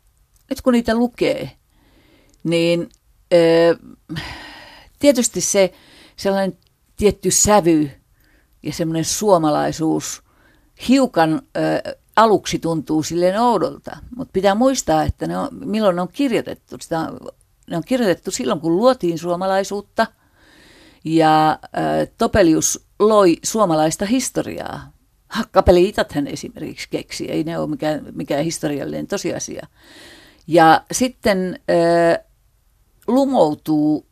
nyt kun niitä lukee, niin äh, tietysti se sellainen tietty sävy ja semmoinen suomalaisuus hiukan ö, aluksi tuntuu silleen oudolta, mutta pitää muistaa, että ne on, milloin ne on kirjoitettu. Sitä on, ne on kirjoitettu silloin, kun luotiin suomalaisuutta ja ö, Topelius loi suomalaista historiaa. Hakkapeli-itat hän esimerkiksi keksi, ei ne ole mikään, mikään historiallinen tosiasia. Ja sitten ö, lumoutuu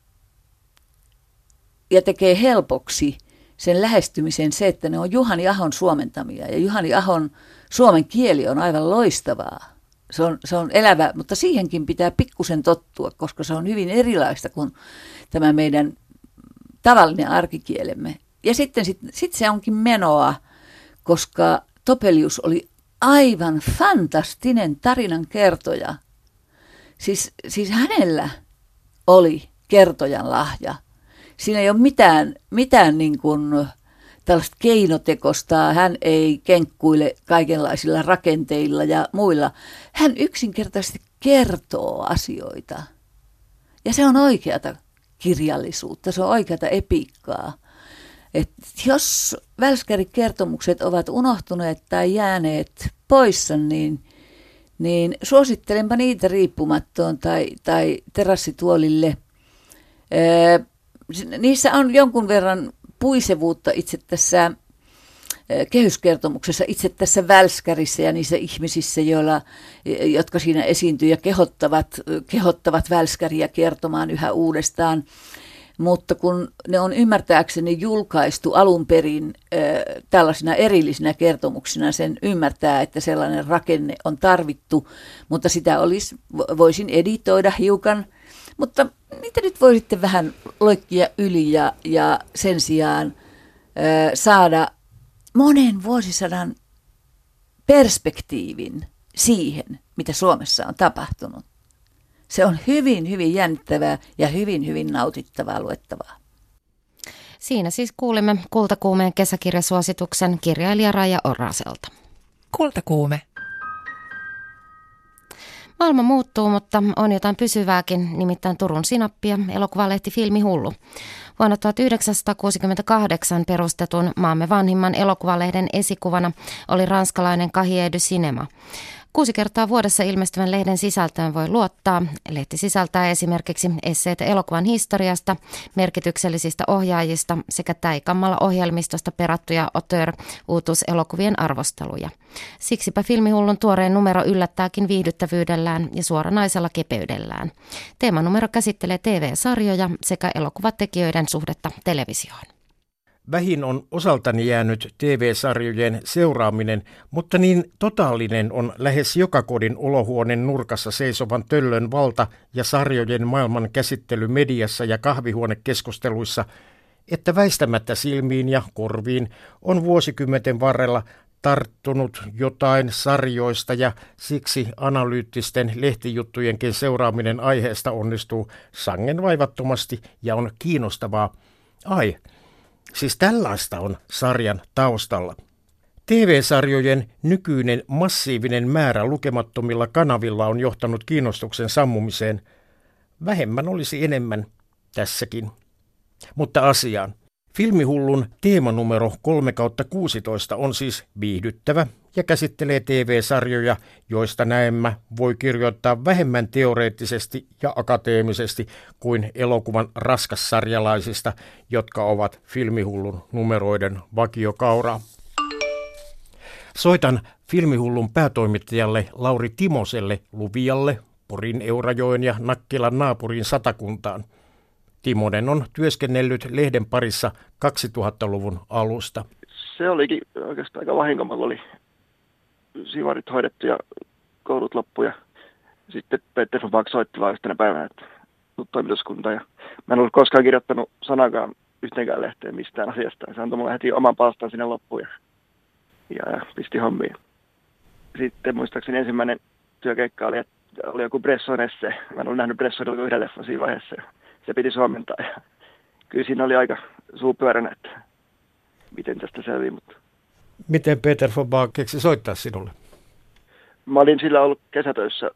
ja tekee helpoksi sen lähestymisen se, että ne on Juhani Ahon suomentamia. Ja Juhani Ahon suomen kieli on aivan loistavaa. Se on, se on elävä, mutta siihenkin pitää pikkusen tottua, koska se on hyvin erilaista kuin tämä meidän tavallinen arkikielemme. Ja sitten sit, sit se onkin menoa, koska Topelius oli aivan fantastinen tarinan kertoja. Siis, siis hänellä oli kertojan lahja – siinä ei ole mitään, mitään niin kuin tällaista keinotekosta. Hän ei kenkkuile kaikenlaisilla rakenteilla ja muilla. Hän yksinkertaisesti kertoo asioita. Ja se on oikeata kirjallisuutta, se on oikeata epiikkaa. Et jos välskärikertomukset ovat unohtuneet tai jääneet poissa, niin, niin suosittelenpa niitä riippumattoon tai, tai terassituolille niissä on jonkun verran puisevuutta itse tässä kehyskertomuksessa, itse tässä välskärissä ja niissä ihmisissä, joilla, jotka siinä esiintyy ja kehottavat, kehottavat välskäriä kertomaan yhä uudestaan. Mutta kun ne on ymmärtääkseni julkaistu alun perin tällaisina erillisinä kertomuksina, sen ymmärtää, että sellainen rakenne on tarvittu, mutta sitä olisi, voisin editoida hiukan – mutta mitä nyt voisitte vähän loikkia yli ja, ja sen sijaan ö, saada monen vuosisadan perspektiivin siihen, mitä Suomessa on tapahtunut. Se on hyvin, hyvin jännittävää ja hyvin, hyvin nautittavaa luettavaa. Siinä siis kuulimme Kultakuumeen kesäkirjasuosituksen kirjailija Raija Oraselta. Kultakuume. Maailma muuttuu, mutta on jotain pysyvääkin, nimittäin Turun sinappia, elokuvalehti Filmi Hullu. Vuonna 1968 perustetun maamme vanhimman elokuvalehden esikuvana oli ranskalainen Cahiers du Cinema. Kuusi kertaa vuodessa ilmestyvän lehden sisältöön voi luottaa. Lehti sisältää esimerkiksi esseitä elokuvan historiasta, merkityksellisistä ohjaajista sekä täikammalla ohjelmistosta perattuja auteur uutuuselokuvien arvosteluja. Siksipä filmihullun tuoreen numero yllättääkin viihdyttävyydellään ja suoranaisella kepeydellään. Teemanumero käsittelee TV-sarjoja sekä elokuvatekijöiden suhdetta televisioon. Vähin on osaltani jäänyt TV-sarjojen seuraaminen, mutta niin totaalinen on lähes joka kodin olohuoneen nurkassa seisovan töllön valta ja sarjojen maailman käsittely mediassa ja kahvihuonekeskusteluissa, että väistämättä silmiin ja korviin on vuosikymmenten varrella tarttunut jotain sarjoista ja siksi analyyttisten lehtijuttujenkin seuraaminen aiheesta onnistuu sangen vaivattomasti ja on kiinnostavaa. Ai, Siis tällaista on sarjan taustalla. TV-sarjojen nykyinen massiivinen määrä lukemattomilla kanavilla on johtanut kiinnostuksen sammumiseen. Vähemmän olisi enemmän tässäkin. Mutta asiaan. Filmihullun teemanumero 3 16 on siis viihdyttävä ja käsittelee TV-sarjoja, joista näemmä voi kirjoittaa vähemmän teoreettisesti ja akateemisesti kuin elokuvan raskassarjalaisista, jotka ovat Filmihullun numeroiden vakiokauraa. Soitan Filmihullun päätoimittajalle Lauri Timoselle Luvialle, Porin Eurajoen ja Nakkilan naapurin satakuntaan. Timonen on työskennellyt lehden parissa 2000-luvun alusta. Se olikin oikeastaan aika vahinko. oli sivarit hoidettu ja koulut loppu ja sitten Peter Bach soitti vaan yhtenä päivänä, että toimituskunta. Ja mä en ollut koskaan kirjoittanut sanakaan yhteenkään lehteen mistään asiasta. Se antoi mulle heti oman palstan sinne loppuun ja, ja, pisti hommiin. Sitten muistaakseni ensimmäinen työkeikka oli, että oli joku Bresson esse. Mä en ollut nähnyt Bresson yhden leffan siinä vaiheessa. Se piti suomentaa. Ja kyllä siinä oli aika suupyöränä, että miten tästä selvii, mutta Miten Peter von Bach keksi soittaa sinulle? Mä olin sillä ollut kesätöissä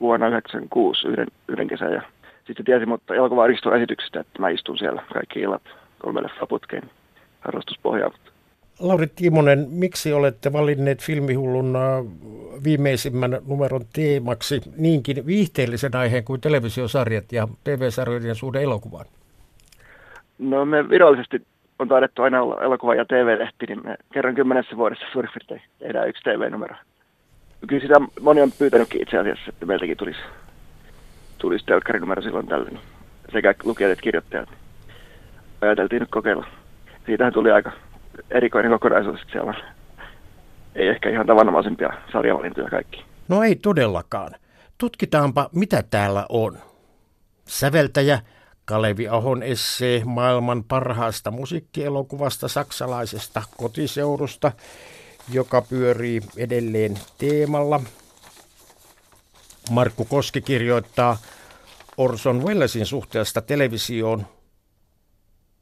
vuonna 1996 yhden, yhden kesän ja sitten tiesi mutta elokuva esityksestä, että mä istun siellä kaikki illat kolme leffaa putkeen harrastuspohjaa. Lauri Timonen, miksi olette valinneet filmihullun äh, viimeisimmän numeron teemaksi niinkin viihteellisen aiheen kuin televisiosarjat ja TV-sarjojen suhde elokuvaan? No me virallisesti on taidettu aina olla elokuva- ja TV-lehti, niin me kerran kymmenessä vuodessa suurin piirtein tehdään yksi TV-numero. Kyllä sitä moni on pyytänytkin itse asiassa, että meiltäkin tulisi, tulisi telkkarinumero silloin tällöin. Sekä lukijat että kirjoittajat. Ajateltiin nyt kokeilla. Siitähän tuli aika erikoinen kokonaisuus, että siellä on ei ehkä ihan tavanomaisempia sarjavalintoja kaikki. No ei todellakaan. Tutkitaanpa, mitä täällä on. Säveltäjä Kalevi Ahon essee maailman parhaasta musiikkielokuvasta saksalaisesta kotiseudusta, joka pyörii edelleen teemalla. Markku Koski kirjoittaa Orson Wellesin suhteesta televisioon.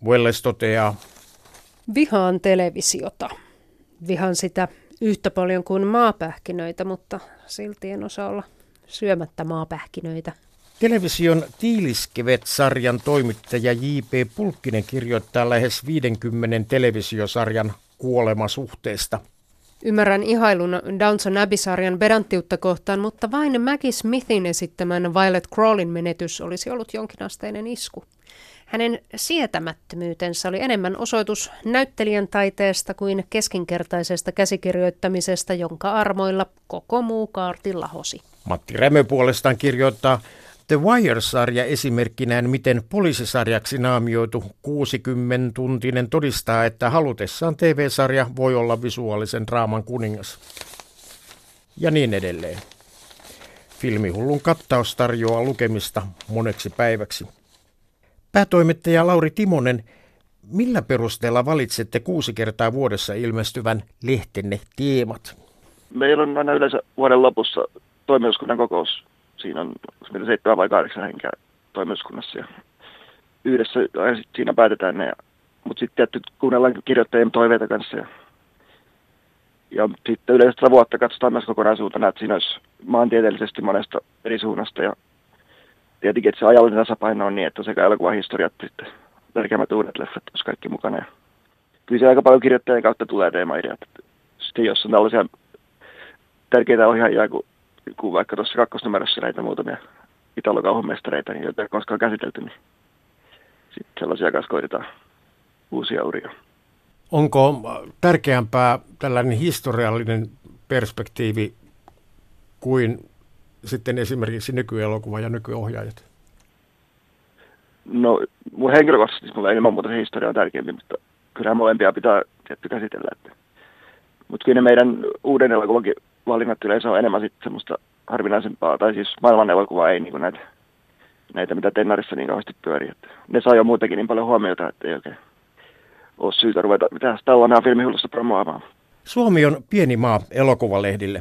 Welles toteaa, Vihaan televisiota. Vihan sitä yhtä paljon kuin maapähkinöitä, mutta silti en osaa olla syömättä maapähkinöitä. Television Tiiliskevet-sarjan toimittaja J.P. Pulkkinen kirjoittaa lähes 50 televisiosarjan kuolemasuhteesta. Ymmärrän ihailun Downton Abbey-sarjan pedanttiutta kohtaan, mutta vain Maggie Smithin esittämän Violet Crawlin menetys olisi ollut jonkinasteinen isku. Hänen sietämättömyytensä oli enemmän osoitus näyttelijän taiteesta kuin keskinkertaisesta käsikirjoittamisesta, jonka armoilla koko muu kaarti lahosi. Matti Rämö puolestaan kirjoittaa, The Wire-sarja esimerkkinään, miten poliisisarjaksi naamioitu 60-tuntinen todistaa, että halutessaan TV-sarja voi olla visuaalisen draaman kuningas. Ja niin edelleen. Filmihullun kattaus tarjoaa lukemista moneksi päiväksi. Päätoimittaja Lauri Timonen, millä perusteella valitsette kuusi kertaa vuodessa ilmestyvän lehtenne teemat? Meillä on aina yleensä vuoden lopussa toimituskunnan kokous siinä on seitsemän vai kahdeksan henkeä toimituskunnassa ja yhdessä aina sit siinä päätetään ne. Mutta sitten tietty kuunnellaan kirjoittajien toiveita kanssa ja, ja sitten yleensä vuotta katsotaan myös kokonaisuutena, että siinä olisi maantieteellisesti monesta eri suunnasta ja tietenkin, että se ajallinen tasapaino on niin, että on sekä elokuvahistoriat sitten tärkeimmät uudet leffat olisi kaikki mukana. Ja kyllä se aika paljon kirjoittajien kautta tulee teemaideat. Sitten jos on tällaisia tärkeitä ohjaajia kuin kun vaikka tuossa kakkosnumerossa näitä muutamia italokauhumestareita, niin joita ei koskaan käsitelty, niin sitten sellaisia kanssa koitetaan uusia uria. Onko tärkeämpää tällainen historiallinen perspektiivi kuin sitten esimerkiksi nykyelokuva ja nykyohjaajat? No, mun henkilökohtaisesti mulla ilman muuta se historia on tärkeämpi, mutta kyllähän molempia pitää tietty käsitellä. Että. Mutta kyllä ne meidän uuden elokuvankin valinnat yleensä on enemmän sitten semmoista harvinaisempaa, tai siis maailman elokuvaa ei niin näitä, näitä, mitä Tennarissa niin kauheasti pyörii. Että ne saa jo muutenkin niin paljon huomiota, että ei oikein ole syytä ruveta mitään tällainen filmihullusta promoamaan. Suomi on pieni maa elokuvalehdille.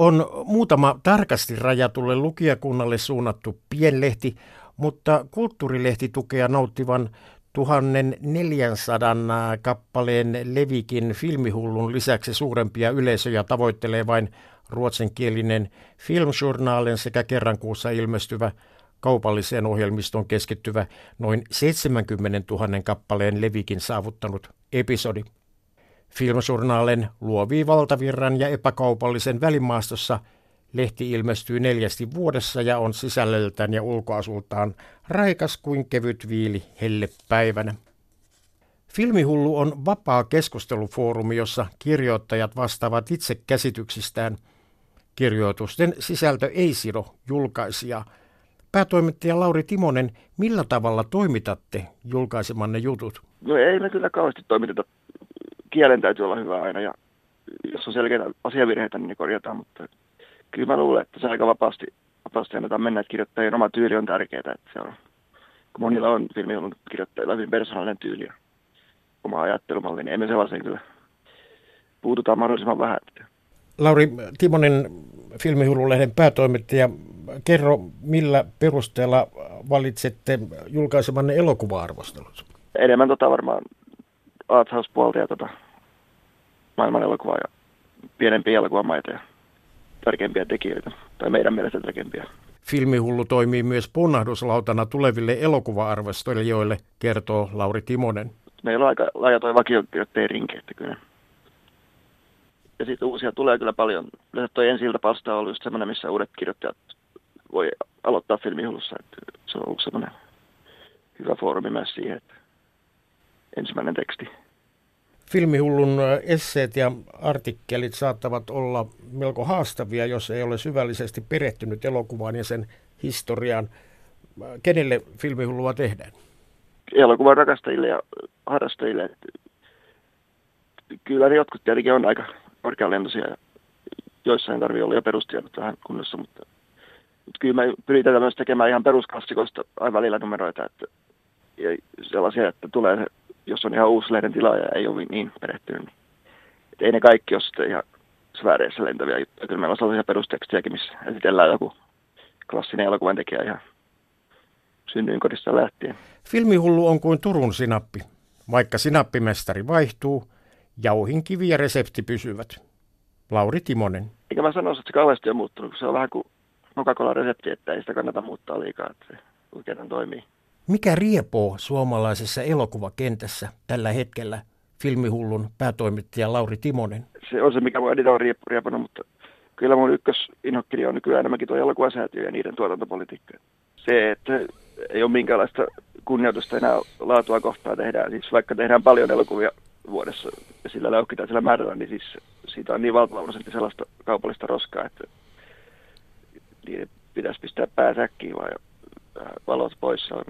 On muutama tarkasti rajatulle lukijakunnalle suunnattu pienlehti, mutta kulttuurilehtitukea nauttivan 1400 kappaleen Levikin filmihullun lisäksi suurempia yleisöjä tavoittelee vain ruotsinkielinen Filmjournalen sekä kerran kuussa ilmestyvä kaupalliseen ohjelmistoon keskittyvä noin 70 000 kappaleen Levikin saavuttanut episodi. Filmjournalen luovii valtavirran ja epäkaupallisen välimaastossa lehti ilmestyy neljästi vuodessa ja on sisällöltään ja ulkoasultaan raikas kuin kevyt viili hellepäivänä. Filmihullu on vapaa keskustelufoorumi, jossa kirjoittajat vastaavat itse käsityksistään. Kirjoitusten sisältö ei sido julkaisijaa. Päätoimittaja Lauri Timonen, millä tavalla toimitatte julkaisemanne jutut? No ei me kyllä kauheasti toimiteta. Kielen täytyy olla hyvä aina ja jos on selkeitä asiavirheitä, niin ne korjataan, mutta kyllä mä luulen, että se aika vapaasti, vapaasti annetaan mennä, että kirjoittajien oma tyyli on tärkeää. Että se on, kun monilla on filmihulun kirjoittajilla hyvin persoonallinen tyyli ja oma ajattelumalli, niin emme sellaisen kyllä puututaan mahdollisimman vähän. Lauri Timonen, filmihullulehden päätoimittaja, kerro millä perusteella valitsette julkaisemanne elokuva-arvostelut? Enemmän tota varmaan arthouse-puolta ja tota maailman elokuvaa ja pienempiä elokuvamaita ja tärkeimpiä tekijöitä, tai meidän mielestä tärkeimpiä. Filmihullu toimii myös ponnahduslautana tuleville elokuva-arvostelijoille, kertoo Lauri Timonen. Meillä on aika laaja tuo vakiokirjoittajien rinki, että kyllä. Ja sitten uusia tulee kyllä paljon. Yleensä tuo ensi palsta on ollut just semmoinen, missä uudet kirjoittajat voi aloittaa filmihullussa. Että se on ollut semmoinen hyvä foorumi myös siihen, että ensimmäinen teksti. Filmihullun esseet ja artikkelit saattavat olla melko haastavia, jos ei ole syvällisesti perehtynyt elokuvaan ja sen historiaan. Kenelle filmihullua tehdään? Elokuvan rakastajille ja harrastajille. Kyllä ne jotkut tietenkin on aika korkealentoisia ja joissain tarvii olla jo perustiedot vähän kunnossa, mutta, mutta kyllä me pyritään myös tekemään ihan perusklassikoista välillä numeroita, että ja sellaisia, että tulee jos on ihan uusi lehden tilaaja ja ei ole niin perehtynyt, niin että ei ne kaikki ole sitten ihan sfääreissä lentäviä juttuja. Kyllä meillä on sellaisia perustekstiäkin, missä esitellään joku klassinen elokuvan tekijä ihan synnyinkodista lähtien. Filmihullu on kuin Turun sinappi. Vaikka sinappimestari vaihtuu, jauhinkivi ja resepti pysyvät. Lauri Timonen. Eikä mä sanoisi, että se kauheasti on muuttunut, se on vähän kuin Coca-Cola resepti, että ei sitä kannata muuttaa liikaa, että se oikein toimii. Mikä riepoo suomalaisessa elokuvakentässä tällä hetkellä filmihullun päätoimittaja Lauri Timonen? Se on se, mikä voi eniten on riepunut, mutta kyllä mun ykkösinhokkini on nykyään enemmänkin tuo elokuvasäätiö ja niiden tuotantopolitiikka. Se, että ei ole minkäänlaista kunnioitusta enää laatua kohtaa tehdään. Siis vaikka tehdään paljon elokuvia vuodessa sillä läukkitaan sillä määrällä, niin siis siitä on niin valtava prosentti sellaista kaupallista roskaa, että niiden pitäisi pistää pääsäkkiin vai valot pois. On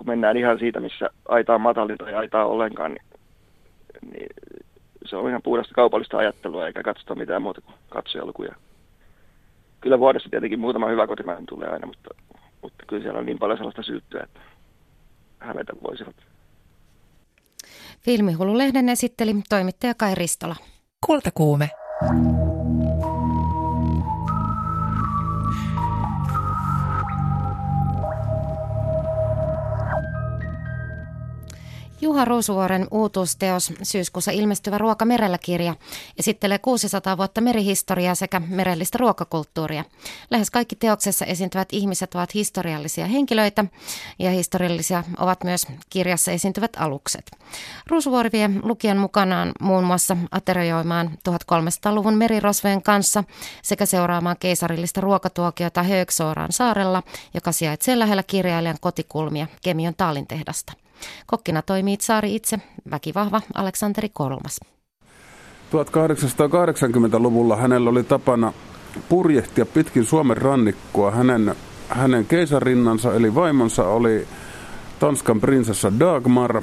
kun mennään ihan siitä, missä aita on matalin tai aita on ollenkaan, niin, niin se on ihan puhdasta kaupallista ajattelua, eikä katsota mitään muuta kuin katsojalukuja. Kyllä vuodessa tietenkin muutama hyvä kotimainen tulee aina, mutta, mutta kyllä siellä on niin paljon sellaista syyttöä, että hävetä voisivat. Filmihululehden esitteli toimittaja Kai Ristola. Kultakuume. Juha Ruusuvuoren uutuusteos, syyskuussa ilmestyvä Ruoka merellä kirja, esittelee 600 vuotta merihistoriaa sekä merellistä ruokakulttuuria. Lähes kaikki teoksessa esiintyvät ihmiset ovat historiallisia henkilöitä ja historiallisia ovat myös kirjassa esiintyvät alukset. Ruusuvuori vie lukijan mukanaan muun muassa aterioimaan 1300-luvun merirosvojen kanssa sekä seuraamaan keisarillista ruokatuokiota Högsooraan saarella, joka sijaitsee lähellä kirjailijan kotikulmia Kemion taalintehdasta. Kokkina toimii Tsaari itse, väkivahva Aleksanteri Kolmas. 1880-luvulla hänellä oli tapana purjehtia pitkin Suomen rannikkoa. Hänen, hänen keisarinnansa eli vaimonsa oli Tanskan prinsessa Dagmar,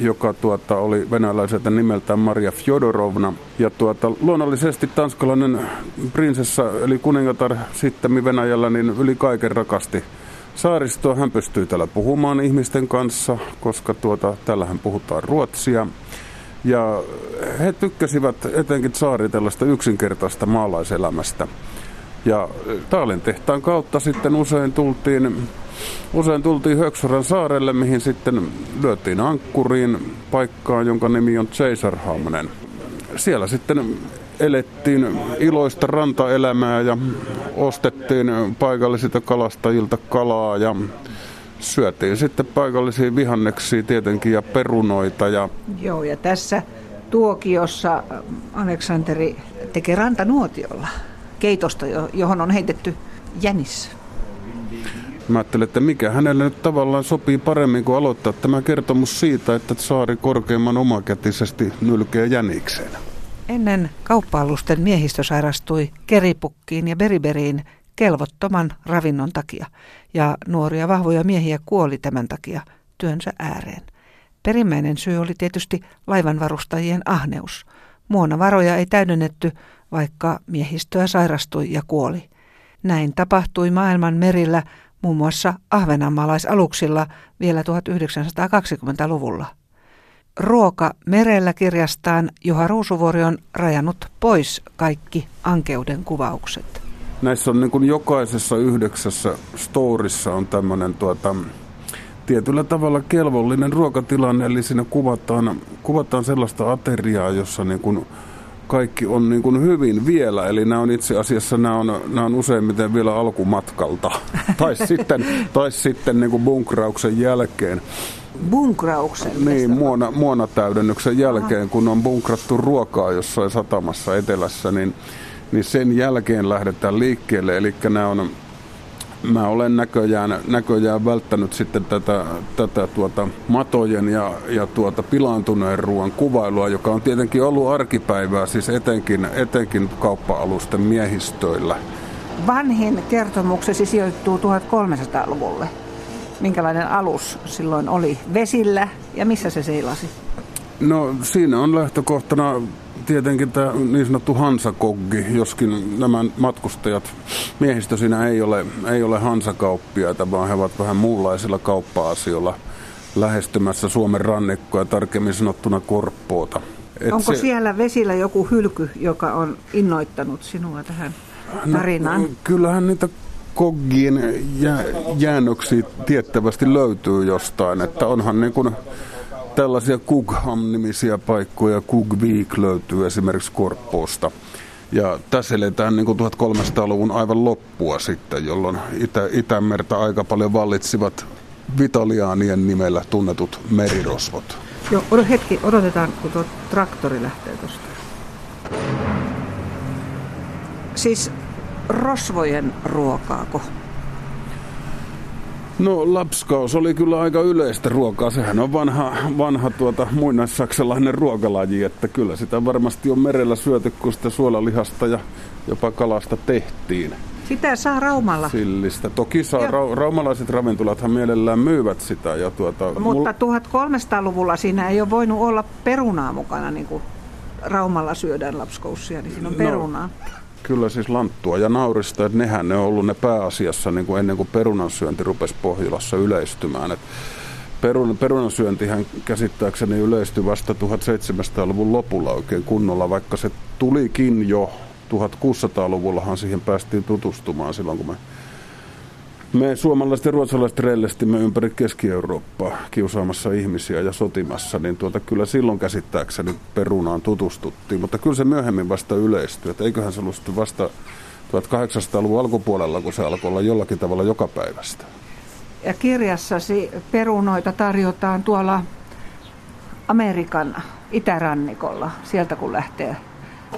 joka tuota, oli venäläiseltä nimeltään Maria Fjodorovna. Ja tuota, luonnollisesti tanskalainen prinsessa, eli kuningatar sitten Venäjällä, niin yli kaiken rakasti saaristoa. Hän pystyy täällä puhumaan ihmisten kanssa, koska tuota, täällähän puhutaan ruotsia. Ja he tykkäsivät etenkin saari tällaista yksinkertaista maalaiselämästä. Ja Taalin tehtaan kautta sitten usein tultiin usein tultiin Höksoran saarelle, mihin sitten lyötiin ankkuriin paikkaan, jonka nimi on Chaserhamnen. Siellä sitten elettiin iloista rantaelämää ja ostettiin paikallisilta kalastajilta kalaa ja syötiin sitten paikallisia vihanneksia tietenkin ja perunoita. Ja... Joo, ja tässä tuokiossa Aleksanteri tekee rantanuotiolla keitosta, johon on heitetty jänis. Mä ajattelin, että mikä hänelle nyt tavallaan sopii paremmin kuin aloittaa tämä kertomus siitä, että saari korkeimman omakätisesti nylkee jänikseen. Ennen kauppa-alusten miehistö sairastui keripukkiin ja beriberiin kelvottoman ravinnon takia, ja nuoria vahvoja miehiä kuoli tämän takia työnsä ääreen. Perimmäinen syy oli tietysti laivanvarustajien ahneus. Muonavaroja ei täydennetty, vaikka miehistöä sairastui ja kuoli. Näin tapahtui maailman merillä muun muassa ahvenanmaalaisaluksilla vielä 1920-luvulla. Ruoka merellä kirjastaan Juha Ruusuvuori on rajannut pois kaikki ankeuden kuvaukset. Näissä on niin kuin jokaisessa yhdeksässä storissa on tämmöinen tuota, tietyllä tavalla kelvollinen ruokatilanne, eli siinä kuvataan, kuvataan sellaista ateriaa, jossa niin kuin kaikki on niin kuin hyvin vielä, eli nämä on itse asiassa nämä on, nämä on useimmiten vielä alkumatkalta, (laughs) tai sitten, tai sitten niin kuin bunkrauksen jälkeen. Bunkrauksen? Niin, muona, muonatäydennyksen jälkeen, Aha. kun on bunkrattu ruokaa jossain satamassa etelässä, niin, niin sen jälkeen lähdetään liikkeelle, eli nämä on mä olen näköjään, näköjään välttänyt sitten tätä, tätä tuota matojen ja, ja tuota pilaantuneen ruoan kuvailua, joka on tietenkin ollut arkipäivää, siis etenkin, etenkin kauppa-alusten miehistöillä. Vanhin kertomuksesi sijoittuu 1300-luvulle. Minkälainen alus silloin oli vesillä ja missä se seilasi? No siinä on lähtökohtana tietenkin tämä niin sanottu hansakoggi, joskin nämä matkustajat, miehistö siinä ei ole, ei ole hansakauppiaita, vaan he ovat vähän muunlaisilla kauppa-asioilla lähestymässä Suomen rannikkoa, tarkemmin sanottuna Korppoota. Et Onko se, siellä vesillä joku hylky, joka on innoittanut sinua tähän no, tarinaan? No, kyllähän niitä koggien jää, jäännöksiä tiettävästi löytyy jostain, että onhan niin kuin tällaisia Kugham-nimisiä paikkoja. Kugvik löytyy esimerkiksi Korppoosta. Ja tässä eletään niin 1300-luvun aivan loppua sitten, jolloin Itä- Itämerta aika paljon vallitsivat Vitaliaanien nimellä tunnetut merirosvot. Joo, odot hetki, odotetaan, kun tuo traktori lähtee tuosta. Siis rosvojen ruokaako? No lapskaus oli kyllä aika yleistä ruokaa. Sehän on vanha, vanha tuota, muinaissaksalainen ruokalaji, että kyllä sitä varmasti on merellä syöty, kun sitä suolalihasta ja jopa kalasta tehtiin. Sitä saa Raumalla. Sillistä. Toki saa, ra- raumalaiset ravintolathan mielellään myyvät sitä. Ja tuota, Mutta mul... 1300-luvulla siinä ei ole voinut olla perunaa mukana, niin kuin Raumalla syödään lapskoussia, niin siinä on no, perunaa. Kyllä siis lanttua ja naurista, että nehän ne on ollut ne pääasiassa niin kuin ennen kuin perunansyönti rupesi Pohjolassa yleistymään. Et perun, perunansyöntihän käsittääkseni yleistyi vasta 1700-luvun lopulla oikein kunnolla, vaikka se tulikin jo 1600-luvullahan siihen päästiin tutustumaan silloin, kun me me suomalaiset ja ruotsalaiset rellestimme ympäri Keski-Eurooppaa kiusaamassa ihmisiä ja sotimassa, niin tuota, kyllä silloin käsittääkseni perunaan tutustuttiin, mutta kyllä se myöhemmin vasta yleistyi, että eiköhän se ollut vasta 1800-luvun alkupuolella, kun se alkoi olla jollakin tavalla joka päivästä. Ja kirjassasi perunoita tarjotaan tuolla Amerikan itärannikolla, sieltä kun lähtee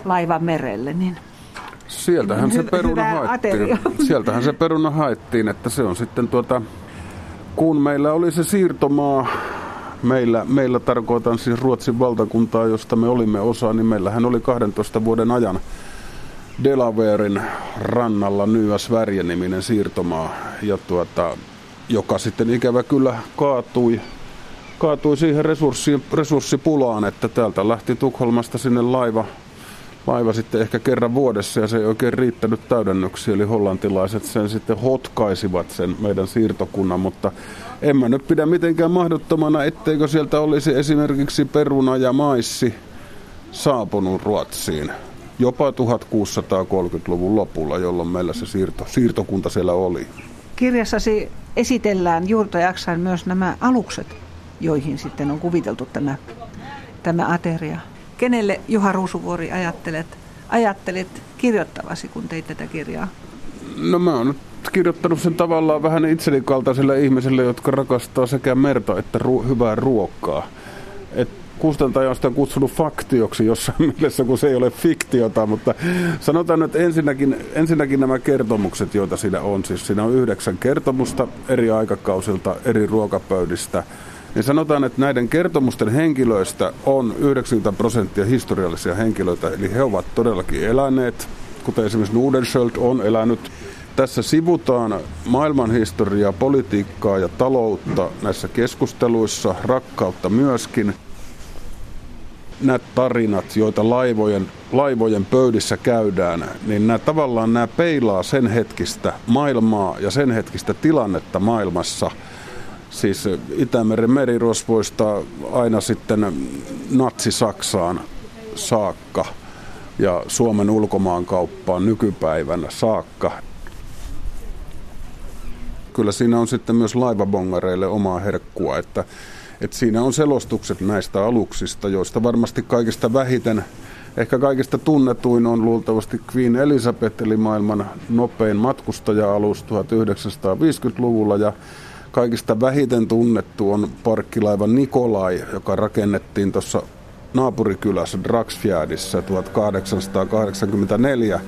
laiva merelle, niin Sieltähän se peruna haettiin. Sieltähän se peruna haettiin, että se on sitten tuota, kun meillä oli se siirtomaa, meillä, meillä tarkoitan siis Ruotsin valtakuntaa, josta me olimme osa, niin meillähän oli 12 vuoden ajan Delawarein rannalla Nyas Värje-niminen siirtomaa, ja tuota, joka sitten ikävä kyllä kaatui, kaatui siihen resurssipulaan, että täältä lähti Tukholmasta sinne laiva laiva sitten ehkä kerran vuodessa ja se ei oikein riittänyt täydennyksiä, eli hollantilaiset sen sitten hotkaisivat sen meidän siirtokunnan, mutta en mä nyt pidä mitenkään mahdottomana, etteikö sieltä olisi esimerkiksi peruna ja maissi saapunut Ruotsiin jopa 1630-luvun lopulla, jolloin meillä se siirto, siirtokunta siellä oli. Kirjassasi esitellään juurta jaksain myös nämä alukset, joihin sitten on kuviteltu tämä, tämä ateria. Kenelle Juha Ruusuvuori ajattelet, ajattelet kirjoittavasi, kun teit tätä kirjaa? No mä oon kirjoittanut sen tavallaan vähän itseni kaltaisille ihmisille, jotka rakastaa sekä merta että ru- hyvää ruokaa. Et kustantaja on sitä kutsunut faktioksi jossain (laughs) mielessä, kun se ei ole fiktiota, mutta sanotaan, että ensinnäkin, ensinnäkin nämä kertomukset, joita siinä on, siis siinä on yhdeksän kertomusta eri aikakausilta, eri ruokapöydistä, niin sanotaan, että näiden kertomusten henkilöistä on 90 prosenttia historiallisia henkilöitä, eli he ovat todellakin eläneet, kuten esimerkiksi Nudenschöld on elänyt tässä sivutaan maailmanhistoriaa, politiikkaa ja taloutta näissä keskusteluissa, rakkautta myöskin. Nämä tarinat, joita laivojen, laivojen pöydissä käydään, niin nämä tavallaan nämä peilaa sen hetkistä maailmaa ja sen hetkistä tilannetta maailmassa. Siis Itämeren merirosvoista aina sitten natsi-Saksaan saakka ja Suomen ulkomaankauppaan nykypäivänä saakka. Kyllä siinä on sitten myös laivabongareille omaa herkkua, että, että siinä on selostukset näistä aluksista, joista varmasti kaikista vähiten, ehkä kaikista tunnetuin on luultavasti Queen Elizabeth, eli maailman nopein matkustaja-alus 1950-luvulla, ja kaikista vähiten tunnettu on parkkilaiva Nikolai, joka rakennettiin tuossa naapurikylässä Draxfjärdissä 1884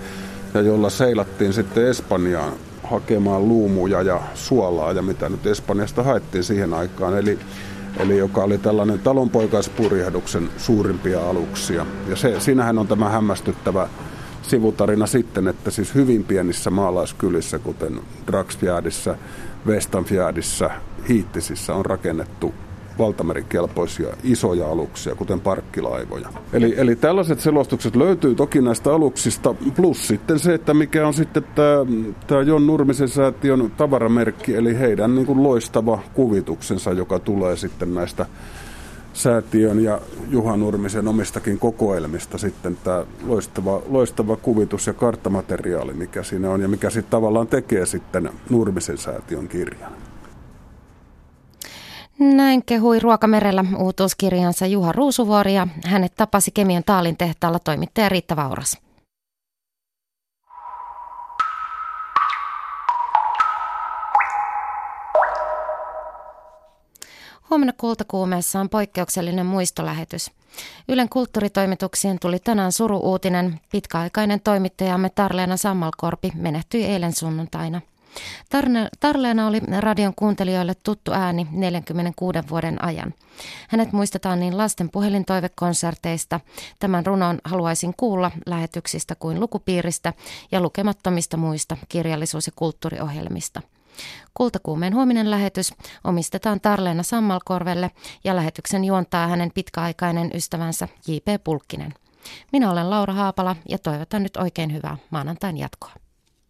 ja jolla seilattiin sitten Espanjaan hakemaan luumuja ja suolaa ja mitä nyt Espanjasta haettiin siihen aikaan. Eli, eli joka oli tällainen talonpoikaispurjehduksen suurimpia aluksia. Ja se, siinähän on tämä hämmästyttävä sivutarina sitten, että siis hyvin pienissä maalaiskylissä, kuten Draxfjärdissä, Westanfjärdissä, Hiittisissä on rakennettu valtamerikelpoisia isoja aluksia, kuten parkkilaivoja. Eli, eli tällaiset selostukset löytyy toki näistä aluksista, plus sitten se, että mikä on sitten tämä, tämä Jon Nurmisen säätiön tavaramerkki, eli heidän niin kuin loistava kuvituksensa, joka tulee sitten näistä säätiön ja Juha Nurmisen omistakin kokoelmista sitten tämä loistava, loistava kuvitus ja karttamateriaali, mikä siinä on ja mikä sitten tavallaan tekee sitten Nurmisen säätiön kirjan. Näin kehui Ruokamerellä uutuuskirjansa Juha Ruusuvuori ja hänet tapasi Kemion Taalin tehtaalla toimittaja Riitta Vauras. Huomenna kultakuumeessa on poikkeuksellinen muistolähetys. Ylen kulttuuritoimituksien tuli tänään suru-uutinen. Pitkäaikainen toimittajamme Tarleena Sammalkorpi menehtyi eilen sunnuntaina. Tarleena oli radion kuuntelijoille tuttu ääni 46 vuoden ajan. Hänet muistetaan niin lasten puhelintoivekonserteista, tämän runon haluaisin kuulla lähetyksistä kuin lukupiiristä ja lukemattomista muista kirjallisuus- ja kulttuuriohjelmista. Kultakuumeen huominen lähetys omistetaan Tarleena Sammalkorvelle ja lähetyksen juontaa hänen pitkäaikainen ystävänsä J.P. Pulkkinen. Minä olen Laura Haapala ja toivotan nyt oikein hyvää maanantain jatkoa.